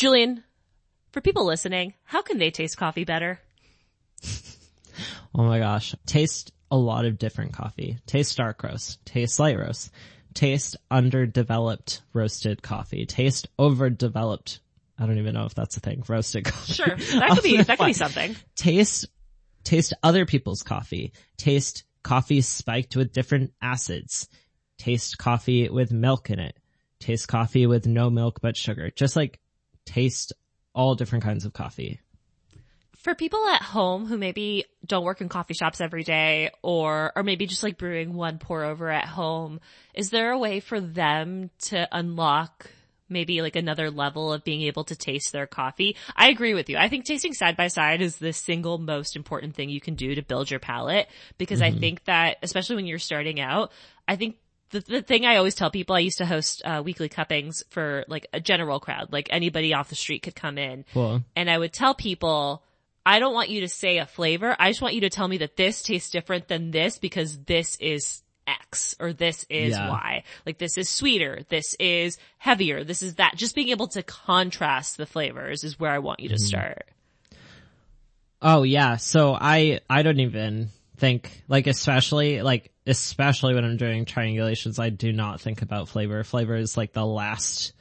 Julien, for people listening, how can they taste coffee better? Oh my gosh. Taste a lot of different coffee. Taste dark roast. Taste light roast. Taste underdeveloped roasted coffee. Taste overdeveloped. I don't even know if that's a thing. Roasted coffee. Sure. That could be, that could be something. Taste, taste other people's coffee. Taste coffee spiked with different acids. Taste coffee with milk in it. Taste coffee with no milk but sugar. Just like taste all different kinds of coffee. For people at home who maybe don't work in coffee shops every day or, or maybe just like brewing one pour over at home, is there a way for them to unlock maybe like another level of being able to taste their coffee? I agree with you. I think tasting side by side is the single most important thing you can do to build your palate because I mm-hmm. think that, especially when you're starting out, I think the, the thing I always tell people, I used to host uh, weekly cuppings for like a general crowd, like anybody off the street could come in. Cool. And I would tell people, I don't want you to say a flavor. I just want you to tell me that this tastes different than this because this is X or this is Yeah. Y. Like this is sweeter. This is heavier. This is that. Just being able to contrast the flavors is where I want you to start. Oh yeah. So I, I don't even think, like especially, like especially when I'm doing triangulations, I do not think about flavor. Flavor is like the last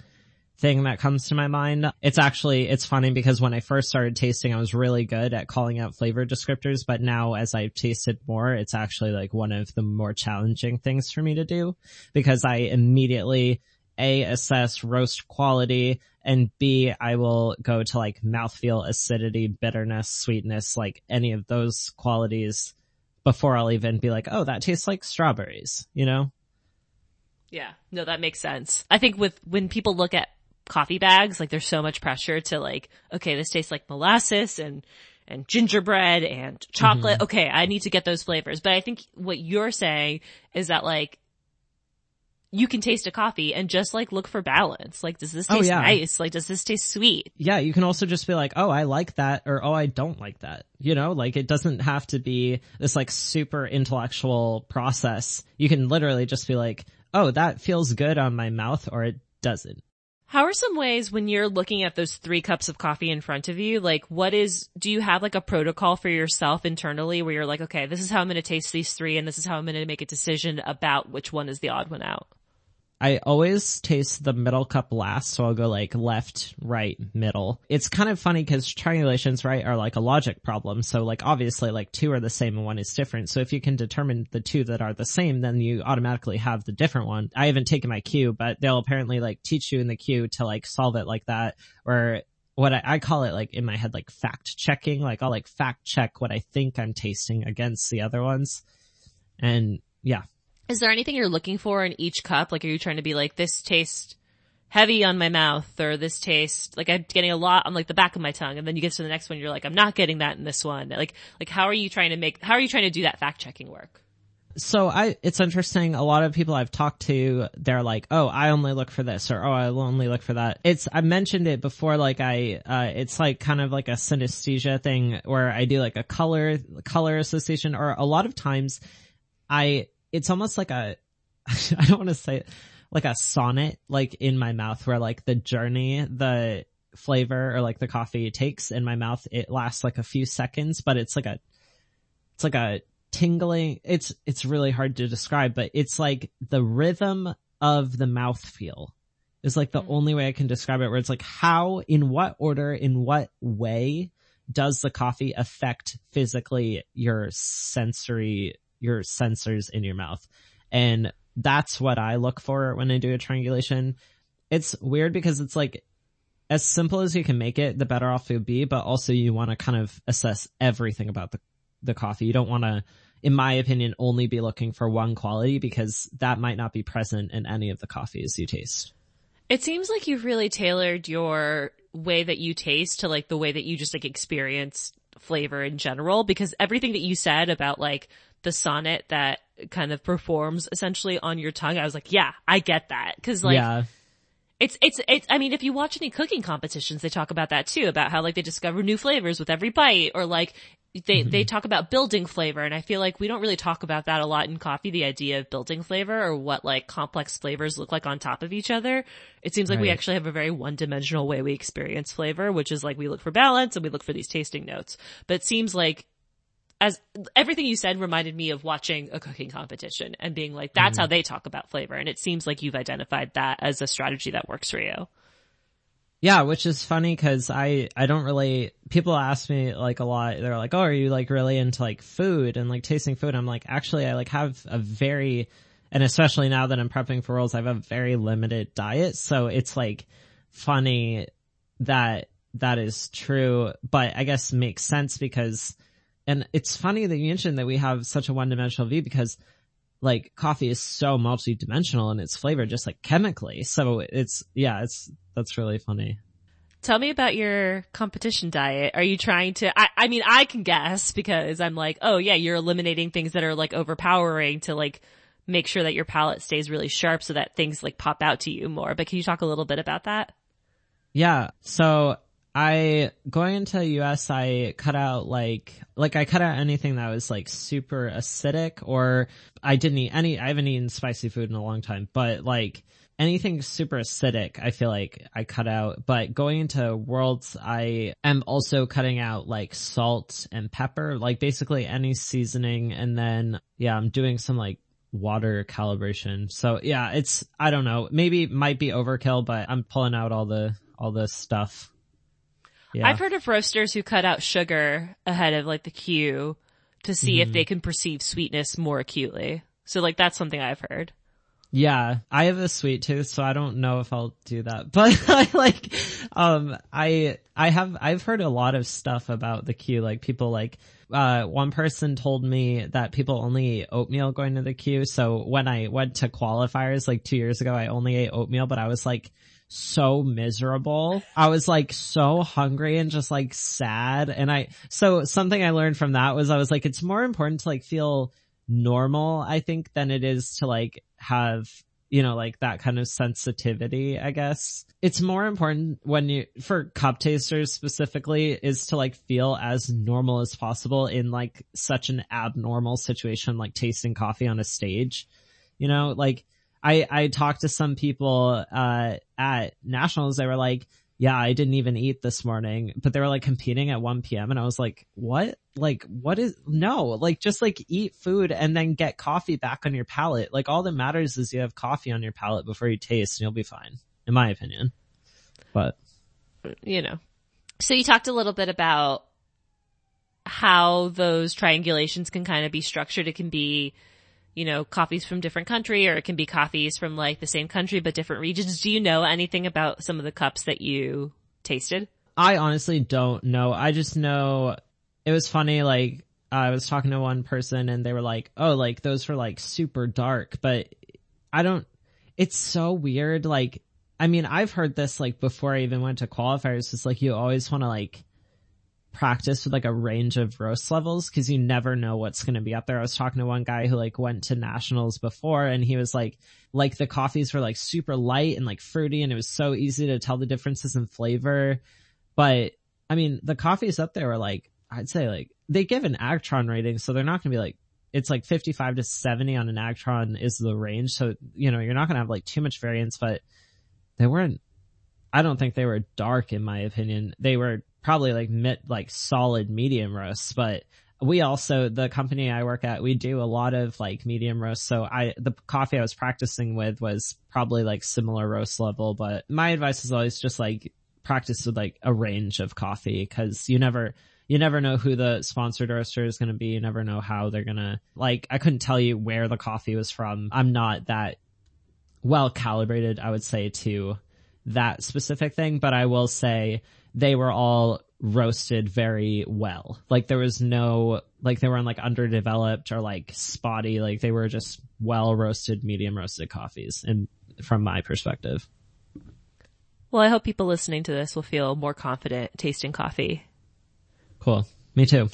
thing that comes to my mind. It's actually, it's funny because when I first started tasting, I was really good at calling out flavor descriptors, but now as I've tasted more, it's actually like one of the more challenging things for me to do because I immediately A, assess roast quality and B, I will go to like mouthfeel, acidity, bitterness, sweetness, like any of those qualities before I'll even be like, oh, that tastes like strawberries, you know? Yeah. No, that makes sense. I think with, when people look at coffee bags, like there's so much pressure to like, okay, this tastes like molasses and, and gingerbread and chocolate. Mm-hmm. Okay, I need to get those flavors. But I think what you're saying is that like, you can taste a coffee and just like look for balance. Like, does this Oh, taste yeah. nice? Like, does this taste sweet? yeah, you can also just be like, oh, I like that or oh, I don't like that. You know, like it doesn't have to be this like super intellectual process. You can literally just be like, oh, that feels good on my mouth or it doesn't. How are some ways when you're looking at those three cups of coffee in front of you, like what is, do you have like a protocol for yourself internally where you're like, okay, this is how I'm going to taste these three and this is how I'm going to make a decision about which one is the odd one out? I always taste the middle cup last, so I'll go like left, right, middle. It's kind of funny because triangulations, right, are like a logic problem. So like obviously like two are the same and one is different. So if you can determine the two that are the same, then you automatically have the different one. I haven't taken my Q, but they'll apparently like teach you in the Q to like solve it like that, or what I, I call it like in my head like fact checking. Like I'll like fact check what I think I'm tasting against the other ones. And yeah, Is there anything you're looking for in each cup? Like, are you trying to be like, this tastes heavy on my mouth or this tastes like I'm getting a lot on like the back of my tongue and then you get to the next one you're like I'm not getting that in this one like like how are you trying to make how are you trying to do that fact checking work So I, it's interesting. A lot of people I've talked to, they're like, "Oh, I only look for this," or "Oh, I only look for that." It's I mentioned it before. Like I, uh, it's like kind of like a synesthesia thing where I do like a color color association, or a lot of times, I it's almost like a I don't want to say it, like a sonnet, like in my mouth, where like the journey, the flavor or like the coffee takes in my mouth, it lasts like a few seconds, but it's like a it's like a tingling it's it's really hard to describe but it's like the rhythm of the mouth feel is like the mm. only way i can describe it where it's like how in what order in what way does the coffee affect physically your sensory your sensors in your mouth and that's what i look for when i do a triangulation it's weird because it's like as simple as you can make it the better off you'll be but also you want to kind of assess everything about the the coffee. You don't want to, in my opinion, only be looking for one quality because that might not be present in any of the coffees you taste. It seems like you've really tailored your way that you taste to like the way that you just like experience flavor in general because everything that you said about like the sonnet that kind of performs essentially on your tongue, I was like, yeah, I get that. Cause like, yeah. It's, it's, it's, I mean, if you watch any cooking competitions, they talk about that too, about how like they discover new flavors with every bite or like they mm-hmm. they talk about building flavor and I feel like we don't really talk about that a lot in coffee the idea of building flavor or what like complex flavors look like on top of each other. It seems like we actually have a very one-dimensional way we experience flavor, which is like we look for balance and we look for these tasting notes. But it seems like as everything you said reminded me of watching a cooking competition and being like that's mm-hmm. how they talk about flavor and it seems like you've identified that as a strategy that works for you. Yeah, which is funny because I, I don't really, people ask me like a lot, they're like, oh, are you like really into like food and like tasting food? I'm like, actually I like have a very, and especially now that I'm prepping for roles, I have a very limited diet. So it's like funny that that is true, but I guess makes sense because, and it's funny that you mentioned that we have such a one dimensional view because like coffee is so multi-dimensional in its flavor, just like chemically. So it's, yeah, it's, that's really funny. Tell me about your competition diet. Are you trying to, I, I mean, I can guess because I'm like, oh yeah, you're eliminating things that are like overpowering to like make sure that your palate stays really sharp so that things like pop out to you more. But can you talk a little bit about that? Yeah. So I, going into US, I cut out like, like I cut out anything that was like super acidic or I didn't eat any, I haven't eaten spicy food in a long time, but like anything super acidic, I feel like I cut out. But going into worlds, I am also cutting out like salt and pepper, like basically any seasoning. And then, yeah, I'm doing some like water calibration. So yeah, it's, I don't know, maybe might be overkill, but I'm pulling out all the, all this stuff. Yeah. I've heard of roasters who cut out sugar ahead of like the Q to see if they can perceive sweetness more acutely. So like that's something I've heard. Yeah, I have a sweet tooth, so I don't know if I'll do that. But I like, um, I, I have, I've heard a lot of stuff about the Q. Like people like, uh, one person told me that people only eat oatmeal going to the Q. So when I went to qualifiers like two years ago, I only ate oatmeal, but I was like so miserable. I was like so hungry and just like sad. And I, so something I learned from that was I was like, it's more important to like feel normal, I think, than it is to like have, you know, like that kind of sensitivity, I guess. It's more important when you, for cup tasters specifically, is to like feel as normal as possible in like such an abnormal situation like tasting coffee on a stage. You know, like I, I talked to some people, uh, at nationals, they were like, yeah, I didn't even eat this morning, but they were like competing at 1 p.m. and I was like, what? Like, what is, no, like just like eat food and then get coffee back on your palate. Like all that matters is you have coffee on your palate before you taste and you'll be fine, in my opinion. But you know. So you talked a little bit about how those triangulations can kind of be structured. It can be, you know, coffees from different country or it can be coffees from like the same country but different regions. Do you know anything about some of the cups that you tasted? I honestly don't know. I just know it was funny. Like I was talking to one person and they were like, "Oh, like those were like super dark," but I don't. It's so weird. Like, I mean, I've heard this like before I even went to qualifiers. It's like you always want to like practice with like a range of roast levels because you never know what's going to be up there. I was talking to one guy who like went to nationals before and he was like, like the coffees were like super light and like fruity and it was so easy to tell the differences in flavor. But I mean, the coffees up there were like, I'd say like they give an Agtron rating, so they're not going to be like, it's like 55 to 70 on an Agtron is the range. So, you know, you're not going to have like too much variance, but they weren't, I don't think they were dark in my opinion. They were probably like mid, like solid medium roasts, but we also, the company I work at, we do a lot of like medium roast. So I, the coffee I was practicing with was probably like similar roast level, but my advice is always just like practice with like a range of coffee because you never, you never know who the sponsored roaster is going to be. You never know how they're going to, like, I couldn't tell you where the coffee was from. I'm not that well calibrated, I would say, to that specific thing, but I will say they were all roasted very well. Like there was no, like they weren't like underdeveloped or like spotty, like they were just well roasted, medium roasted coffees and from my perspective. Well, I hope people listening to this will feel more confident tasting coffee. Cool. Me too.